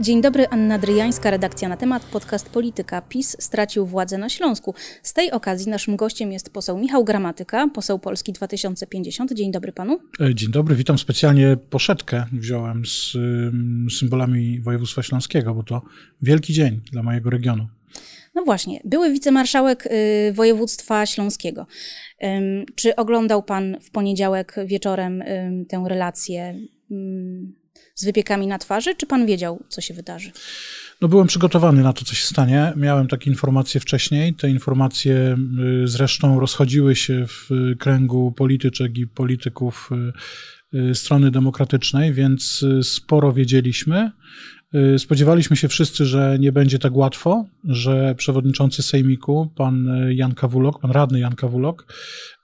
Dzień dobry, Anna Dryjańska, redakcja na temat, podcast Polityka. PiS stracił władzę na Śląsku. Z tej okazji naszym gościem jest poseł Michał Gramatyka, poseł Polski 2050. Dzień dobry panu. E, dzień dobry, witam specjalnie poszetkę wziąłem z symbolami województwa śląskiego, bo to wielki dzień dla mojego regionu. No właśnie, były wicemarszałek y, województwa śląskiego. Czy oglądał pan w poniedziałek wieczorem tę relację z wypiekami na twarzy, czy pan wiedział, co się wydarzy? No byłem przygotowany na to, co się stanie. Miałem takie informacje wcześniej. Te informacje y, zresztą rozchodziły się w kręgu polityczek i polityków y, y, strony demokratycznej, więc sporo wiedzieliśmy. Spodziewaliśmy się wszyscy, że nie będzie tak łatwo, że przewodniczący Sejmiku, pan Jan Kawulok, pan radny Jan Kawulok,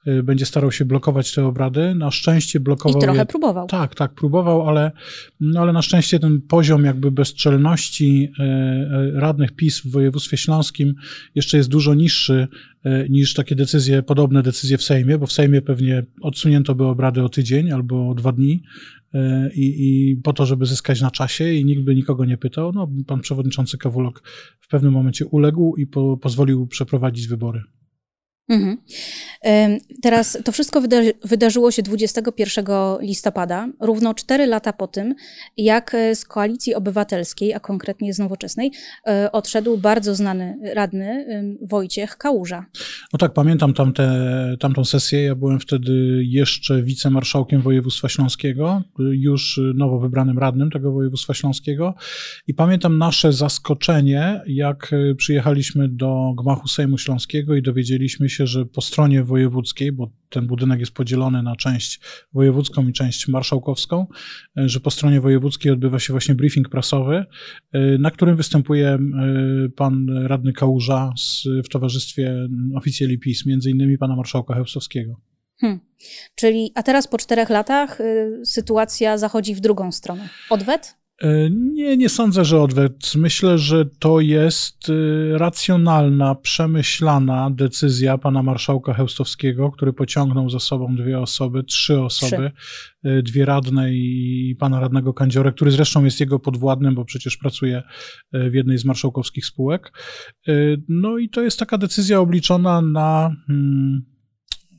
Y, będzie starał się blokować te obrady. Na szczęście blokował. I trochę je... próbował. Tak, tak, próbował, ale, no ale na szczęście ten poziom jakby bezczelności y, y, radnych PiS w województwie śląskim jeszcze jest dużo niższy niż takie decyzje, podobne decyzje w Sejmie, bo w Sejmie pewnie odsunięto by obrady o tydzień albo o dwa dni. I, I, po to, żeby zyskać na czasie, i nikt by nikogo nie pytał. No, pan przewodniczący Kawulok w pewnym momencie uległ i po, pozwolił przeprowadzić wybory. Mhm. Teraz to wszystko wydarzyło się 21 listopada, równo 4 lata po tym, jak e, z koalicji obywatelskiej, a konkretnie z nowoczesnej, e, odszedł bardzo znany radny Wojciech Kałuża. No tak, pamiętam tamte, tamtą sesję. Ja byłem wtedy jeszcze wicemarszałkiem województwa śląskiego, już nowo wybranym radnym tego województwa śląskiego. I pamiętam nasze zaskoczenie, jak e, przyjechaliśmy do gmachu Sejmu Śląskiego i dowiedzieliśmy się, się, że po stronie wojewódzkiej, bo ten budynek jest podzielony na część wojewódzką i część marszałkowską, e, że po stronie wojewódzkiej odbywa się właśnie briefing prasowy, e, na którym występuje e, pan radny Kałuża z, w towarzystwie oficjeli PiS, między innymi pana marszałka Chełstowskiego. Hmm. Czyli, a teraz po czterech latach y, sytuacja zachodzi w drugą stronę. Odwet? E, nie, nie sądzę, że odwet. Myślę, że to jest e, racjonalna, przemyślana decyzja pana marszałka Chełstowskiego, który pociągnął za sobą dwie osoby, trzy osoby, trzy. E, dwie radne i pana radnego Kandziorę, który zresztą jest jego podwładnym, bo przecież pracuje w jednej z marszałkowskich spółek. No i to jest taka decyzja obliczona na. Hmm, Y,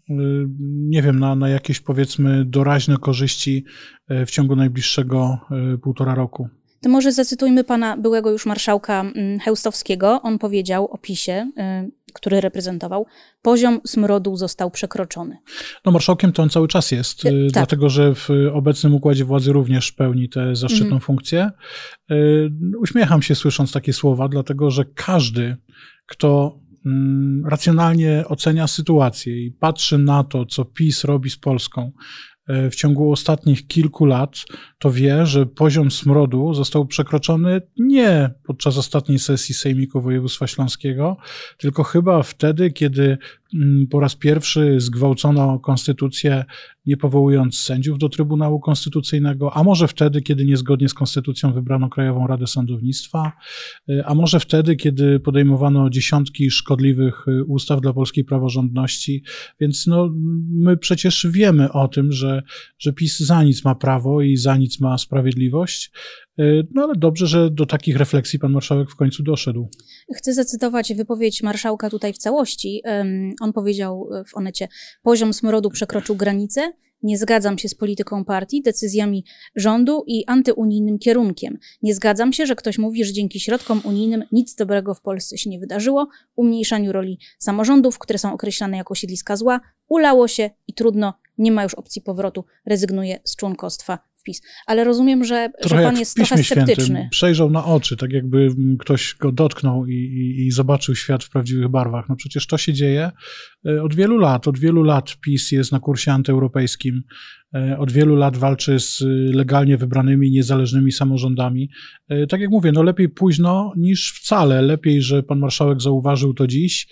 nie wiem, na, na jakieś powiedzmy doraźne korzyści y, w ciągu najbliższego y, półtora roku. To może zacytujmy pana byłego już marszałka mm, Heustowskiego. On powiedział o PiSie, który reprezentował, poziom smrodu został przekroczony. No marszałkiem to on cały czas jest, tak. dlatego że w obecnym układzie władzy również pełni tę zaszczytną mhm. funkcję. Uśmiecham się słysząc takie słowa, dlatego że każdy, kto Mm, racjonalnie ocenia sytuację i patrzy na to, co PiS robi z Polską e, w ciągu ostatnich kilku lat, to wie, że poziom smrodu został przekroczony nie podczas ostatniej sesji Sejmiku Województwa Śląskiego, tylko chyba wtedy, kiedy mm, po raz pierwszy zgwałcono konstytucję nie powołując sędziów do Trybunału Konstytucyjnego, a może wtedy, kiedy niezgodnie z konstytucją wybrano Krajową Radę Sądownictwa, y, a może wtedy, kiedy podejmowano dziesiątki szkodliwych y, ustaw dla polskiej praworządności. Więc no, my przecież wiemy o tym, że, że PiS za nic ma prawo i za nic ma sprawiedliwość. Y, no ale dobrze, że do takich refleksji pan marszałek w końcu doszedł. Chcę zacytować wypowiedź marszałka tutaj w całości. On powiedział w Onecie: Poziom smrodu przekroczył granicę. Nie zgadzam się z polityką partii, decyzjami rządu i antyunijnym kierunkiem. Nie zgadzam się, że ktoś mówi, że dzięki środkom unijnym nic dobrego w Polsce się nie wydarzyło, umniejszaniu roli samorządów, które są określane jako siedliska zła, ulało się i trudno, nie ma już opcji powrotu, rezygnuje z członkostwa wpis. Ale rozumiem, że, że pan jest trochę sceptyczny. Świętym. Przejrzał na oczy, tak jakby ktoś go dotknął i, i, i, zobaczył świat w prawdziwych barwach. No przecież to się dzieje e, od wielu lat. Od wielu lat PiS jest na kursie antyeuropejskim. E, od wielu lat walczy z legalnie wybranymi, niezależnymi samorządami. E, tak jak mówię, no lepiej późno niż wcale. Lepiej, że pan marszałek zauważył to dziś,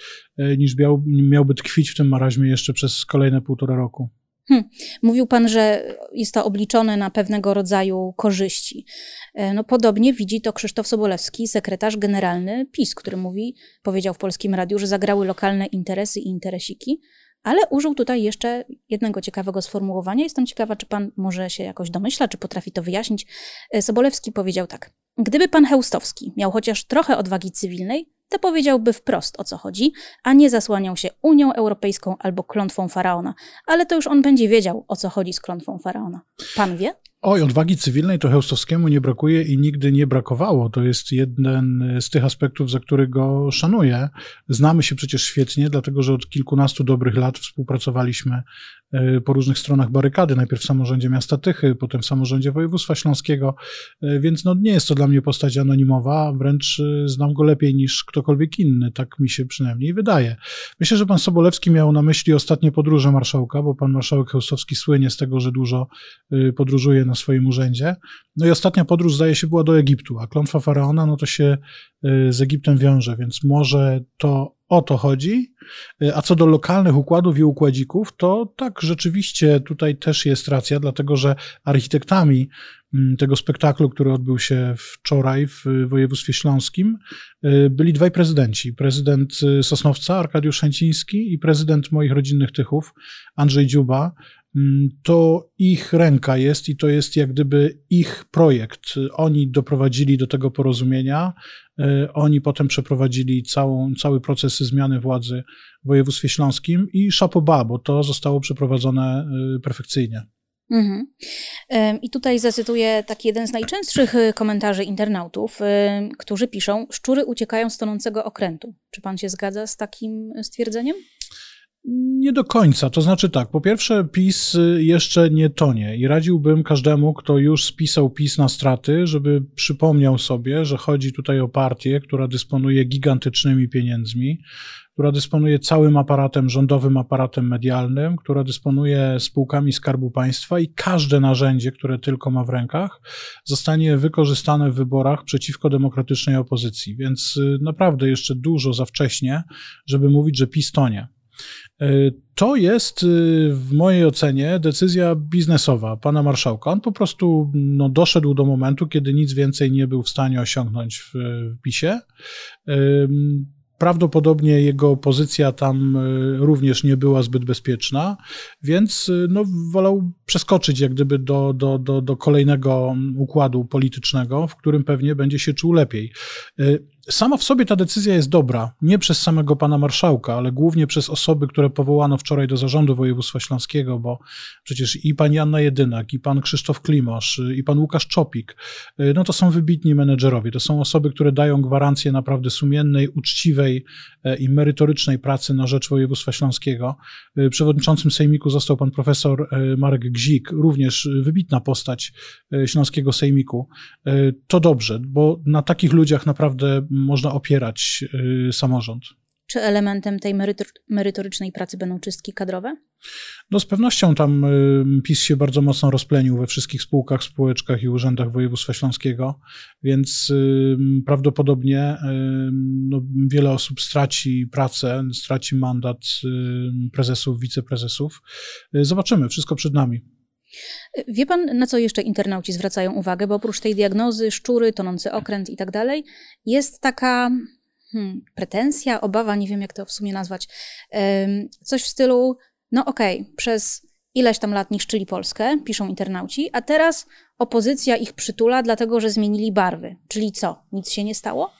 niż miał, miałby tkwić w tym maraźmie jeszcze przez kolejne półtora roku. Hmm. Mówił Pan, że jest to obliczone na pewnego rodzaju korzyści. E, no, podobnie widzi to Krzysztof Sobolewski, sekretarz generalny PiS, który mówi, powiedział w Polskim Radiu, że zagrały lokalne interesy i interesiki, ale użył tutaj jeszcze jednego ciekawego sformułowania. Jestem ciekawa, czy Pan może się jakoś domyśla, czy potrafi to wyjaśnić. E, Sobolewski powiedział tak. Gdyby pan Heustowski miał chociaż trochę odwagi cywilnej, to powiedziałby wprost o co chodzi, a nie zasłaniał się Unią Europejską albo klątwą faraona. Ale to już on będzie wiedział, o co chodzi z klątwą faraona. Pan wie? Oj, odwagi cywilnej to Heustowskiemu nie brakuje i nigdy nie brakowało. To jest jeden z tych aspektów, za który go szanuję. Znamy się przecież świetnie, dlatego że od kilkunastu dobrych lat współpracowaliśmy po różnych stronach barykady. Najpierw w samorządzie miasta Tychy, potem w samorządzie województwa śląskiego, e, więc no, nie jest to dla mnie postać anonimowa, wręcz e, znam go lepiej niż ktokolwiek inny, tak mi się przynajmniej wydaje. Myślę, że pan Sobolewski miał na myśli ostatnie podróże marszałka, bo pan marszałek Heustowski słynie z tego, że dużo podróżuje na swoim urzędzie. No i ostatnia podróż, zdaje się, była do Egiptu, a klątwa faraona, no to się y, z Egiptem wiąże, więc może to o to chodzi. Y, a co do lokalnych układów i układzików, to tak, rzeczywiście tutaj też jest racja, dlatego że architektami mm, tego spektaklu, który odbył się wczoraj w województwie śląskim, y, byli dwaj prezydenci. Prezydent Sosnowca, Arkadiusz Szęciński i prezydent moich rodzinnych Tychów, Andrzej Dziuba. Mm, to ich ręka jest i to jest jak gdyby ich projekt. Oni doprowadzili do tego porozumienia, e, oni potem przeprowadzili całą, cały proces zmiany władzy w województwie śląskim i szapoba, bo to zostało przeprowadzone e, perfekcyjnie. Mhm. I tutaj zacytuję taki jeden z najczęstszych e, komentarzy internautów, którzy piszą: Szczury uciekają z tonącego okrętu. Czy pan się zgadza z takim stwierdzeniem? Nie do końca. To znaczy tak, po pierwsze, PiS jeszcze nie tonie i radziłbym każdemu, kto już spisał PiS na straty, żeby przypomniał sobie, że chodzi tutaj o partię, która dysponuje gigantycznymi pieniędzmi, która dysponuje całym aparatem, rządowym aparatem medialnym, która dysponuje spółkami Skarbu Państwa i każde narzędzie, które tylko ma w rękach, zostanie wykorzystane w wyborach przeciwko demokratycznej opozycji. Więc y, naprawdę jeszcze dużo za wcześnie, żeby mówić, że PiS tonie. E, to jest y, w mojej ocenie decyzja biznesowa pana marszałka. On po prostu no, doszedł do momentu, kiedy nic więcej nie był w stanie osiągnąć w, w PiSie. Prawdopodobnie jego pozycja tam y, również nie była zbyt bezpieczna, więc no, wolał przeskoczyć jak gdyby do, do, do, do kolejnego układu politycznego, w którym pewnie będzie się czuł lepiej. Sama w sobie ta decyzja jest dobra, nie przez samego pana marszałka, ale głównie przez osoby, które powołano wczoraj do zarządu województwa śląskiego, bo przecież i pani Anna Jedynak, i pan Krzysztof Klimosz, i pan Łukasz Czopik, y, no to są wybitni menedżerowie, to są osoby, które dają gwarancję naprawdę sumiennej, uczciwej e, i merytorycznej pracy na rzecz województwa śląskiego. Y, przewodniczącym sejmiku został pan profesor e, Marek Gzik, również wybitna postać e, śląskiego sejmiku. To dobrze, bo na takich ludziach naprawdę można opierać y, samorząd. Czy elementem tej merytorycznej pracy będą czystki kadrowe? No z pewnością tam y, PiS się bardzo mocno rozplenił we wszystkich spółkach, spółeczkach i urzędach województwa śląskiego, więc y, prawdopodobnie no, wiele osób straci pracę, straci mandat prezesów, wiceprezesów. Zobaczymy, wszystko przed nami. Wie pan, na co jeszcze internauci zwracają uwagę? Bo oprócz tej diagnozy, szczury, tonący okręt i tak dalej, jest taka hmm, pretensja, obawa, nie wiem jak to w sumie nazwać, coś w stylu, no okej, okay, przez ileś tam lat niszczyli Polskę, piszą internauci, a teraz opozycja ich przytula, dlatego że zmienili barwy. Czyli co, nic się nie stało?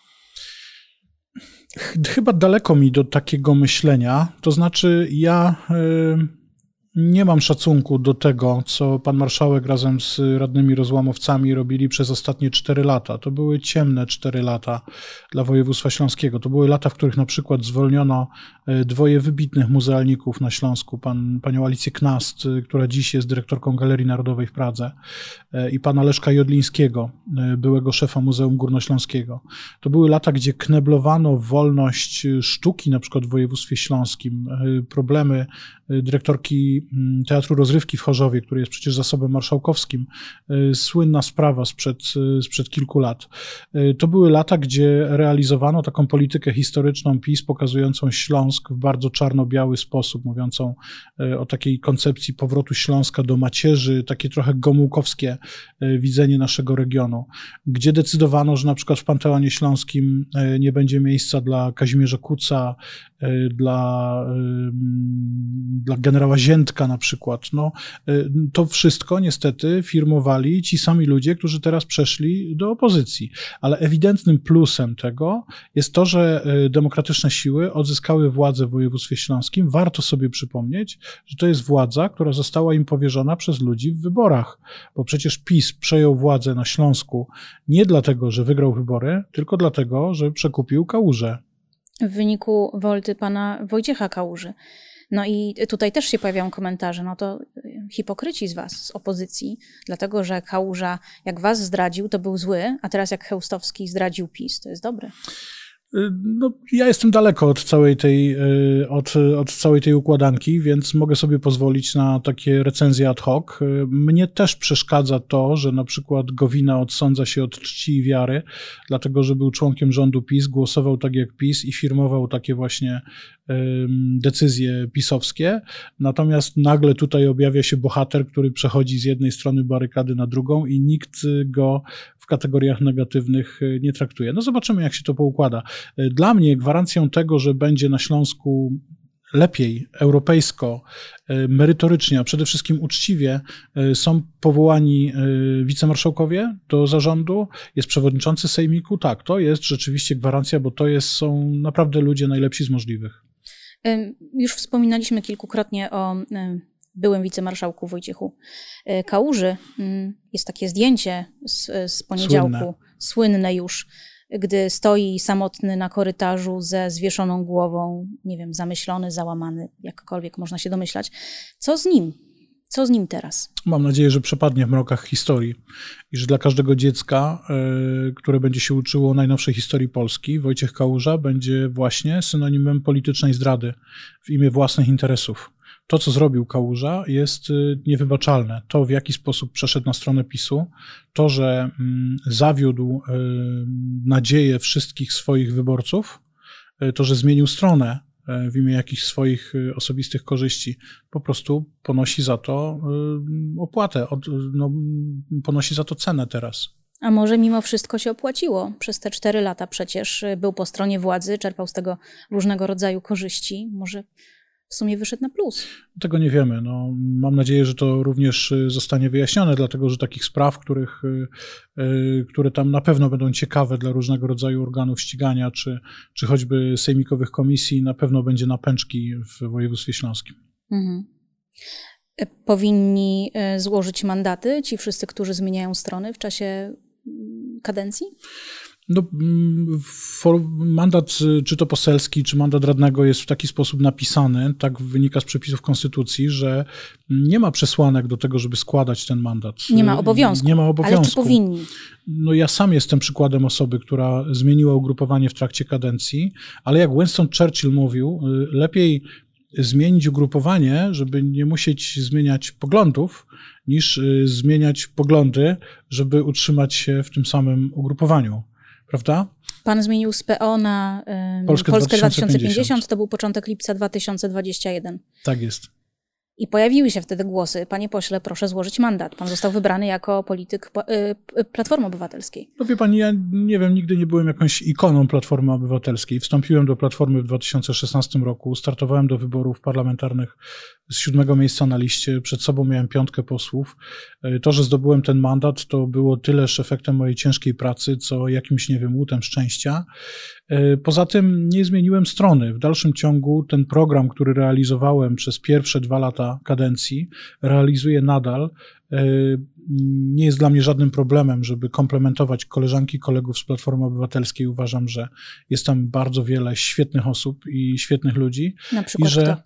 Chyba daleko mi do takiego myślenia. To znaczy, ja. Yy nie mam szacunku do tego, co pan marszałek razem z radnymi rozłamowcami robili przez ostatnie cztery lata. To były ciemne cztery lata dla województwa śląskiego. To były lata, w których na przykład zwolniono e, dwoje wybitnych muzealników na Śląsku, pan, panią Alicję Knast, e, która dziś jest dyrektorką Galerii Narodowej w Pradze e, i pana Leszka Jodlińskiego, byłego szefa Muzeum Górnośląskiego. To były lata, gdzie kneblowano wolność sztuki, na przykład w województwie śląskim, problemy dyrektorki mm, Teatru Rozrywki w Chorzowie, który jest przecież zasobem marszałkowskim, y, słynna sprawa sprzed, y, sprzed kilku lat. Y, to były lata, gdzie realizowano taką politykę historyczną PiS, pokazującą Śląsk w bardzo czarno-biały sposób, mówiącą o takiej koncepcji powrotu Śląska do macierzy, takie trochę gomułkowskie widzenie naszego regionu, gdzie decydowano, że na przykład w Panteonie Śląskim nie będzie miejsca dla Kazimierza Kuca, dla, dla generała Ziętka, na przykład. No, to wszystko niestety firmowali ci sami ludzie, którzy teraz przeszli do opozycji. Ale ewidentnym plusem tego jest to, że demokratyczne siły odzyskały władzę w województwie śląskim. Warto sobie przypomnieć, że to jest władza, która została im powierzona przez ludzi w wyborach, bo przecież PiS przejął władzę na Śląsku nie dlatego, że wygrał wybory, tylko dlatego, że przekupił Kałużę. W wyniku wolty pana Wojciecha Kałuży. No i tutaj też się pojawiają komentarze, no to hipokryci z was, z opozycji, dlatego że Kałuża jak was zdradził, to był zły, a teraz jak Chełstowski zdradził PiS, to jest dobry. No, ja jestem daleko od całej, tej, y, od, od całej tej układanki, więc mogę sobie pozwolić na takie recenzje ad hoc. Y, mnie też przeszkadza to, że na przykład Gowina odsądza się od czci i wiary, dlatego że był członkiem rządu PiS, głosował tak jak PiS i firmował takie właśnie decyzje pisowskie. Natomiast nagle tutaj objawia się bohater, który przechodzi z jednej strony barykady na drugą i nikt go w kategoriach negatywnych y, nie traktuje. No zobaczymy, jak się to poukłada. Y, dla mnie gwarancją tego, że będzie na Śląsku lepiej, europejsko, y, merytorycznie, a przede wszystkim uczciwie są powołani wicemarszałkowie do zarządu, jest przewodniczący sejmiku, tak, to jest rzeczywiście gwarancja, bo to jest, są naprawdę ludzie najlepsi z możliwych. Już wspominaliśmy kilkukrotnie o byłym wicemarszałku Wojciechu e, Kałuży. Mm, jest takie zdjęcie z, z poniedziałku, słynne. słynne już, gdy stoi samotny na korytarzu ze zwieszoną głową, nie wiem, zamyślony, załamany, jakkolwiek można się domyślać. Co z nim? Co z nim teraz? Mam nadzieję, że przepadnie w mrokach historii i że dla każdego dziecka, y, które będzie się uczyło najnowszej historii Polski, Wojciech Kałuża będzie właśnie synonimem politycznej zdrady w imię własnych interesów to, co zrobił Kałuża, jest y, niewybaczalne. To, w jaki sposób przeszedł na stronę PiSu, to, że mm, zawiódł y, nadzieję wszystkich swoich wyborców, to, że zmienił stronę w imię jakichś swoich osobistych korzyści, po prostu ponosi za to opłatę, no, ponosi za to cenę teraz. A może mimo wszystko się opłaciło? Przez te cztery lata przecież był po stronie władzy, czerpał z tego różnego rodzaju korzyści. Może w sumie wyszedł na plus. Tego nie wiemy. No, mam nadzieję, że to również y, zostanie wyjaśnione, dlatego że takich spraw, których, y, y, które tam na pewno będą ciekawe dla różnego rodzaju organów ścigania, czy, czy choćby sejmikowych komisji, na pewno będzie na pęczki w województwie śląskim. Mhm. E, powinni e, złożyć mandaty ci wszyscy, którzy zmieniają strony w czasie mm, kadencji? No, mm, mandat, y, czy to poselski, czy mandat radnego jest w taki sposób napisany, tak wynika z przepisów konstytucji, że nie ma przesłanek do tego, żeby składać ten mandat. Nie ma obowiązku. Nie ma obowiązku. Ale czy powinni? No ja sam jestem przykładem osoby, która zmieniła ugrupowanie w trakcie kadencji, ale jak Winston Churchill mówił, y, lepiej zmienić ugrupowanie, żeby nie musieć zmieniać poglądów, niż y, zmieniać poglądy, żeby utrzymać się w tym samym ugrupowaniu prawda? Pan zmienił z PO na Polskę, Polskę 2050. 2050, to był początek lipca 2021. Tak jest. I pojawiły się wtedy głosy, panie pośle, proszę złożyć mandat. Pan został wybrany jako polityk y, y, Platformy Obywatelskiej. No wie pani, ja nie wiem, nigdy nie byłem jakąś ikoną Platformy Obywatelskiej. Wstąpiłem do Platformy w 2016 roku, startowałem do wyborów parlamentarnych z siódmego miejsca na liście, przed sobą miałem piątkę posłów. Y, to, że zdobyłem ten mandat, to było tyleż efektem mojej ciężkiej pracy, co jakimś, nie wiem, łutem szczęścia. E, poza tym nie zmieniłem strony. W dalszym ciągu ten program, który realizowałem przez pierwsze dwa lata kadencji, realizuję nadal. E, nie jest dla mnie żadnym problemem, żeby komplementować koleżanki, kolegów z Platformy Obywatelskiej. Uważam, że jest tam bardzo wiele świetnych osób i świetnych ludzi. Na przykład I że kto?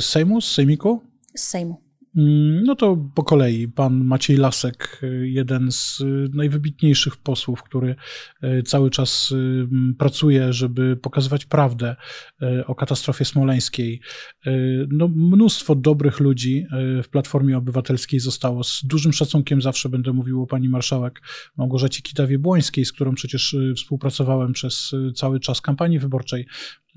Z Sejmu, z Sejmiku? Z Sejmu. Mm, no to po kolei. Pan Maciej Lasek, jeden z najwybitniejszych posłów, który e, cały czas pracuje, żeby pokazywać prawdę o katastrofie smoleńskiej. No, mnóstwo dobrych ludzi w Platformie Obywatelskiej zostało. Z dużym szacunkiem zawsze będę mówił o pani marszałek Małgorzacie Kitawie-Błońskiej, z którą przecież współpracowałem przez cały czas kampanii wyborczej.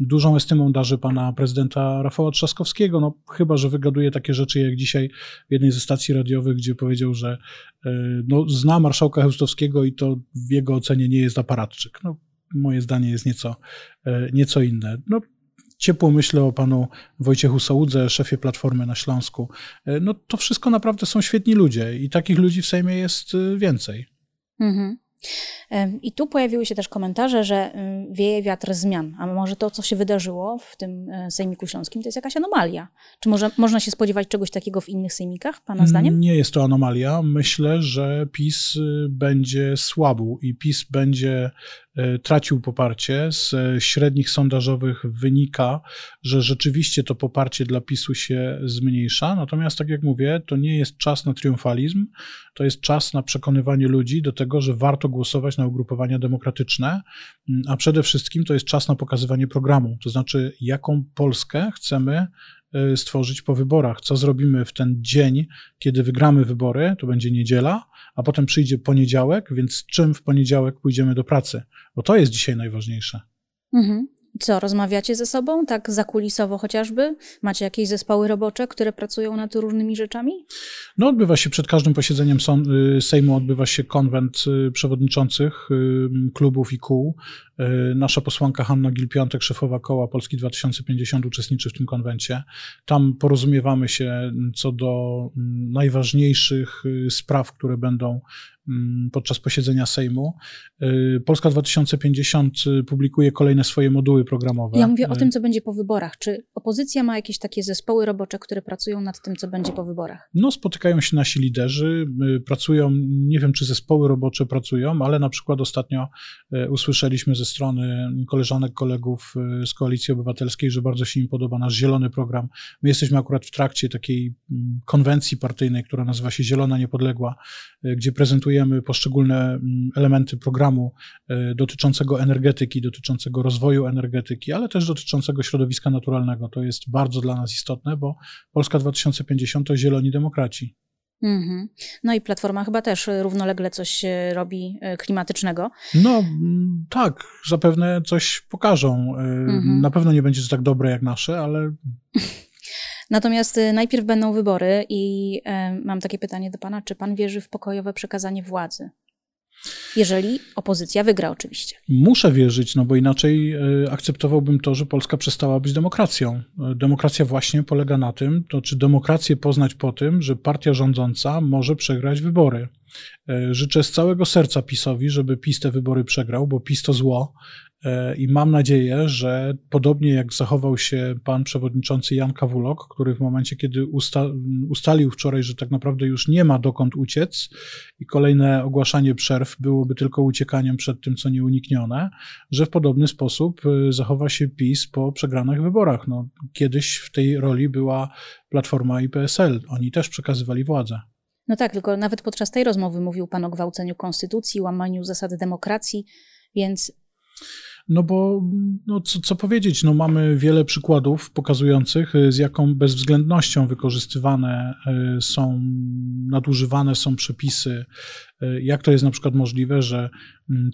Dużą estymą darzy pana prezydenta Rafała Trzaskowskiego, no chyba, że wygaduje takie rzeczy jak dzisiaj w jednej ze stacji radiowych, gdzie powiedział, że e, no, zna marszałka Chełstowskiego i to w jego ocenie nie jest aparatczyk. No, moje zdanie jest nieco, e, nieco inne. No, ciepło myślę o panu Wojciechu Sołudze, szefie Platformy na Śląsku. No to wszystko naprawdę są świetni ludzie i takich ludzi w Sejmie jest więcej. Mhm. I tu pojawiły się też komentarze, że wieje wiatr zmian. A może to, co się wydarzyło w tym e, Sejmiku Śląskim, to jest jakaś anomalia? Czy może, można się spodziewać czegoś takiego w innych sejmikach, Pana zdaniem? Nie jest to anomalia. Myślę, że PiS y, będzie słabł i PiS będzie tracił poparcie. Z średnich sondażowych wynika, że rzeczywiście to poparcie dla PiSu się zmniejsza. Natomiast, tak jak mówię, to nie jest czas na triumfalizm, to jest czas na przekonywanie ludzi do tego, że warto głosować na ugrupowania demokratyczne, a przede wszystkim to jest czas na pokazywanie programu, to znaczy, jaką Polskę chcemy e, stworzyć po wyborach. Co zrobimy w ten dzień, kiedy wygramy wybory, to będzie niedziela, a potem przyjdzie poniedziałek, więc czym w poniedziałek pójdziemy do pracy? Bo to jest dzisiaj najważniejsze. Mhm. Co, rozmawiacie ze sobą, tak zakulisowo chociażby? Macie jakieś zespoły robocze, które pracują nad różnymi rzeczami? No, odbywa się przed każdym posiedzeniem y, Sejmu, odbywa się konwent y, przewodniczących y, klubów i kół. Nasza posłanka Hanna Gil-Piątek, szefowa koła Polski 2050, uczestniczy w tym konwencie. Tam porozumiewamy się co do mm, najważniejszych spraw, które będą podczas posiedzenia Sejmu. Y, Polska 2050 y, publikuje kolejne swoje moduły programowe. Ja mówię o y, tym, co będzie po wyborach. Czy opozycja ma jakieś takie zespoły robocze, które pracują nad tym, co będzie po wyborach? No, spotykają się nasi liderzy, pracują, nie wiem, czy zespoły robocze pracują, ale na przykład ostatnio usłyszeliśmy ze strony koleżanek, kolegów z Koalicji Obywatelskiej, że bardzo się im podoba nasz zielony program. My jesteśmy akurat w trakcie takiej mm, konwencji partyjnej, która nazywa się Zielona Niepodległa, gdzie prezentujemy poszczególne mm, elementy programu e, dotyczącego energetyki, dotyczącego rozwoju energetyki, ale też dotyczącego środowiska naturalnego. To jest bardzo dla nas istotne, bo Polska 2050 to zieloni demokraci. Mm-hmm. No i Platforma chyba też równolegle coś e, robi e, klimatycznego. No mm, tak, zapewne coś pokażą. Mm-hmm. Na pewno nie będzie to tak dobre jak nasze, ale Natomiast y, najpierw będą wybory i e, mam takie pytanie do pana, czy pan wierzy w pokojowe przekazanie władzy? Jeżeli opozycja wygra, oczywiście. Muszę wierzyć, no bo inaczej e, akceptowałbym to, że Polska przestała być demokracją. E, demokracja właśnie polega na tym, to czy demokrację poznać po tym, że partia rządząca może przegrać wybory. Życzę z całego serca PiSowi, żeby PiS te wybory przegrał, bo PiS to zło I mam nadzieję, że podobnie jak zachował się pan przewodniczący Jan Kawulok, który w momencie, kiedy usta ustalił wczoraj, że tak naprawdę już nie ma dokąd uciec i kolejne ogłaszanie przerw byłoby tylko uciekaniem przed tym, co nieuniknione, że w podobny sposób e, zachowa się PiS po przegranych wyborach. No, kiedyś w tej roli była Platforma i PSL. Oni też przekazywali władzę. No tak, tylko nawet podczas tej rozmowy mówił pan o gwałceniu konstytucji, łamaniu zasad demokracji, więc no bo, no co, co powiedzieć, no mamy wiele przykładów pokazujących, y, z jaką bezwzględnością wykorzystywane y, są, nadużywane są przepisy jak to jest na przykład możliwe, że mm,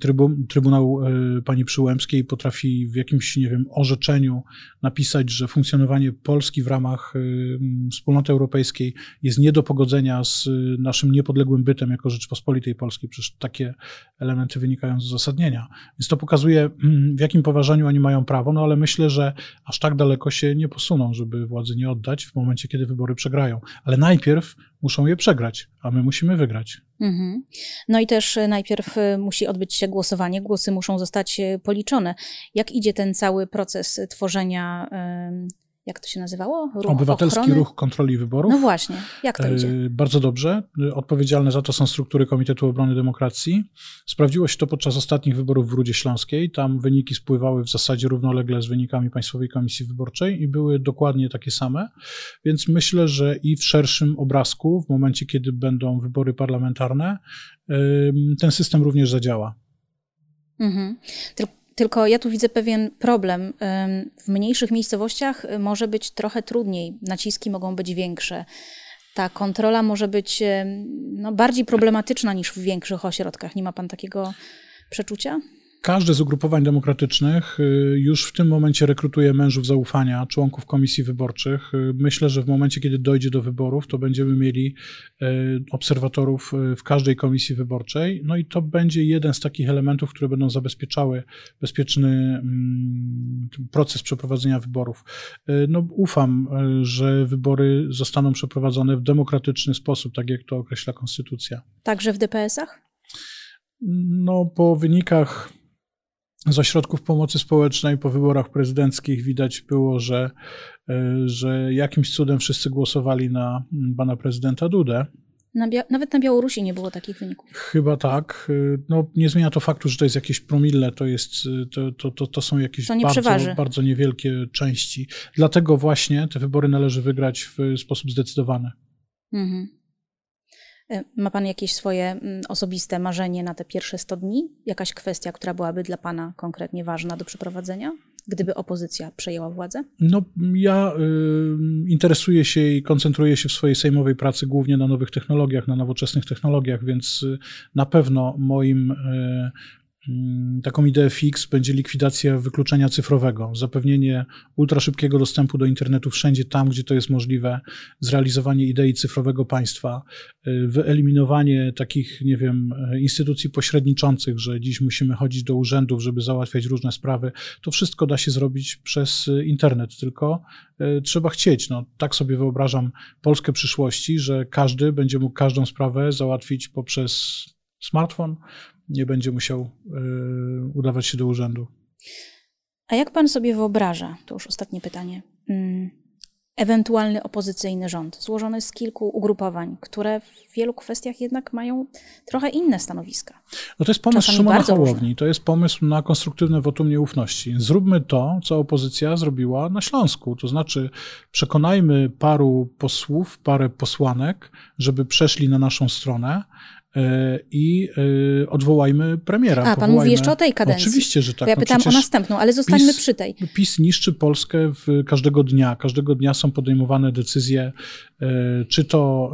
Trybunał e, pani Przyłębskiej potrafi w jakimś, nie wiem, orzeczeniu napisać, że funkcjonowanie Polski w ramach e, mm, wspólnoty europejskiej jest nie do pogodzenia z naszym niepodległym bytem jako Rzeczpospolitej Polskiej. Przecież takie elementy wynikają z uzasadnienia. Więc to pokazuje, mm, w jakim poważaniu oni mają prawo, no ale myślę, że aż tak daleko się nie posuną, żeby władzy nie oddać w momencie, kiedy wybory przegrają. Ale najpierw muszą je przegrać, a my musimy wygrać. Mhm. No i też e, najpierw e, musi odbyć się głosowanie, głosy muszą zostać e, policzone. Jak idzie ten cały proces tworzenia jak to się nazywało? Ruch Obywatelski ochrony? Ruch Kontroli Wyborów. No właśnie, jak to idzie? Bardzo dobrze. Odpowiedzialne za to są struktury Komitetu Obrony Demokracji. Sprawdziło się to podczas ostatnich wyborów w Rudzie Śląskiej. Tam wyniki spływały w zasadzie równolegle z wynikami Państwowej Komisji Wyborczej i były dokładnie takie same. Więc myślę, że i w szerszym obrazku, w momencie, kiedy będą wybory parlamentarne, ten system również zadziała. Mhm. Tylko ja tu widzę pewien problem. W mniejszych miejscowościach y, może być trochę trudniej, naciski mogą być większe. Ta kontrola może być no, bardziej problematyczna niż w większych ośrodkach. Nie ma pan takiego przeczucia? Każde z ugrupowań demokratycznych y, już w tym momencie rekrutuje mężów zaufania, członków komisji wyborczych. Y, myślę, że w momencie, kiedy dojdzie do wyborów, to będziemy mieli y, obserwatorów w każdej komisji wyborczej. No i to będzie jeden z takich elementów, które będą zabezpieczały bezpieczny mm, proces przeprowadzenia wyborów. No, ufam, że wybory zostaną przeprowadzone w demokratyczny sposób, tak jak to określa konstytucja. Także w DPS-ach? No, po wynikach z ośrodków pomocy społecznej po wyborach prezydenckich widać było, że, e, że jakimś cudem wszyscy głosowali na mm, pana prezydenta Dudę. Na nawet na Białorusi nie było takich wyników. Chyba tak. E, no, nie zmienia to faktu, że to jest jakieś promille, to, jest, e, to, to, to, to są jakieś to bardzo, bardzo niewielkie części. Dlatego właśnie te wybory należy wygrać w sposób zdecydowany. Mhm. E, ma Pan jakieś swoje mm, osobiste marzenie na te pierwsze 100 dni? Jakaś kwestia, która byłaby dla Pana konkretnie ważna do przeprowadzenia? gdyby opozycja przejęła władzę? No, ja y, interesuję się i koncentruję się w swojej sejmowej pracy głównie na nowych technologiach, na nowoczesnych technologiach, więc y, na pewno moim y, taką ideę fix będzie likwidacja wykluczenia cyfrowego, zapewnienie ultraszybkiego dostępu do internetu wszędzie tam, gdzie to jest możliwe, zrealizowanie idei cyfrowego państwa, y, wyeliminowanie takich, nie wiem, y, instytucji pośredniczących, że dziś musimy chodzić do urzędów, żeby załatwiać różne sprawy. To wszystko da się zrobić przez y, internet, tylko trzeba chcieć. No, tak sobie wyobrażam Polskę przyszłości, że każdy będzie mógł każdą sprawę załatwić poprzez smartfon, nie będzie musiał y, udawać się do urzędu. A jak pan sobie wyobraża, to już ostatnie pytanie, mm, ewentualny opozycyjny rząd złożony z kilku ugrupowań, które w wielu kwestiach jednak mają trochę inne stanowiska? No to jest pomysł Czasami Szymona Hołowni, to jest pomysł na konstruktywne wotum nieufności. Zróbmy to, co opozycja zrobiła na Śląsku, to znaczy przekonajmy paru posłów, parę posłanek, żeby przeszli na naszą stronę, E, i e, odwołajmy premiera. A, pan mówi jeszcze o tej kadencji. Oczywiście, że tak. Bo ja no pytam o następną, ale zostańmy PiS, przy tej. PiS niszczy Polskę w każdego dnia. Każdego dnia są podejmowane decyzje E, czy to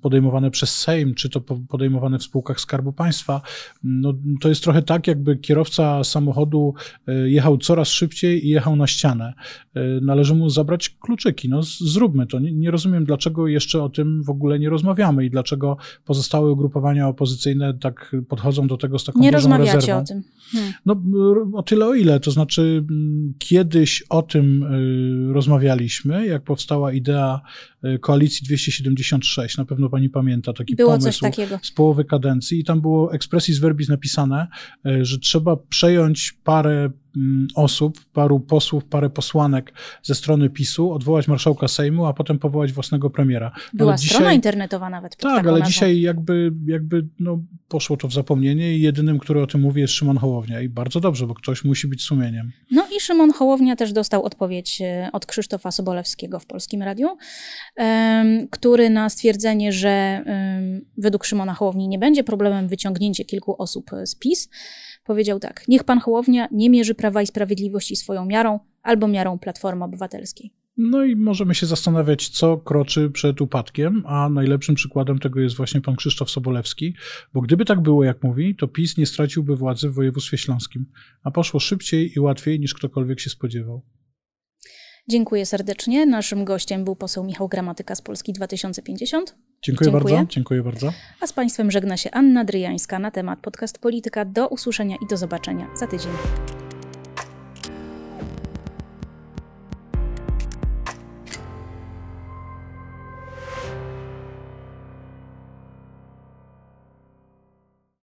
podejmowane przez Sejm, czy to podejmowane w spółkach Skarbu Państwa. No, to jest trochę tak, jakby kierowca samochodu e, jechał coraz szybciej i jechał na ścianę. E, należy mu zabrać kluczyki. No, zróbmy to. Nie, nie rozumiem, dlaczego jeszcze o tym w ogóle nie rozmawiamy i dlaczego pozostałe ugrupowania opozycyjne tak podchodzą do tego z taką nie dużą rozmawiacie rezerwą. o tym. Hmm. No, o tyle o ile. To znaczy, kiedyś o tym rozmawialiśmy, jak powstała idea koalicji 276, na pewno pani pamięta taki było pomysł z połowy kadencji i tam było expressis verbis napisane, e, że trzeba przejąć parę osób, paru posłów, parę posłanek ze strony PiSu, odwołać marszałka Sejmu, a potem powołać własnego premiera. Była ale strona dzisiaj, internetowa nawet. Tak, ale nazwą. dzisiaj jakby, jakby no, poszło to w zapomnienie i jedynym, który o tym mówi jest Szymon Hołownia i bardzo dobrze, bo ktoś musi być sumieniem. No i Szymon Hołownia też dostał odpowiedź e, od Krzysztofa Sobolewskiego w Polskim Radiu, który na stwierdzenie, że według Szymona Hołowni nie będzie problemem wyciągnięcie kilku osób z PiS, powiedział tak: Niech pan Hołownia nie mierzy Prawa i Sprawiedliwości swoją miarą albo miarą Platformy Obywatelskiej. No i możemy się zastanawiać, co kroczy przed upadkiem, a najlepszym przykładem tego jest właśnie pan Krzysztof Sobolewski, bo gdyby tak było, jak mówi, to PiS nie straciłby władzy w województwie śląskim, a poszło szybciej i łatwiej niż ktokolwiek się spodziewał. Dziękuję serdecznie. Naszym gościem był poseł Michał Gramatyka z Polski 2050. Dziękuję, Dziękuję, bardzo. Dziękuję bardzo. A z Państwem żegna się Anna Dryjańska na temat podcast Polityka. Do usłyszenia i do zobaczenia za tydzień.